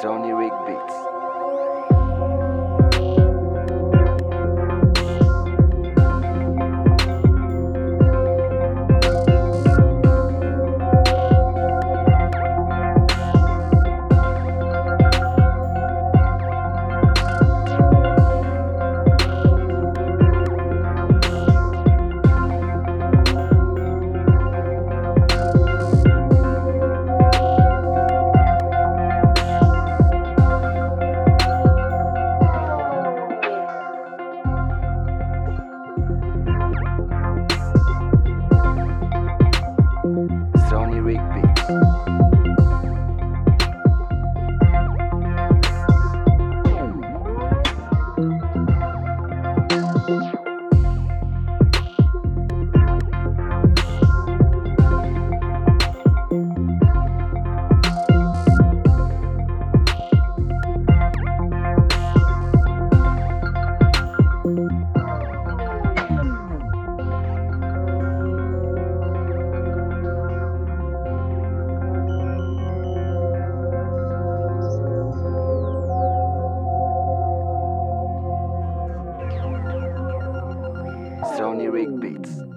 Sony Rick Beats. Sony Rick Beats.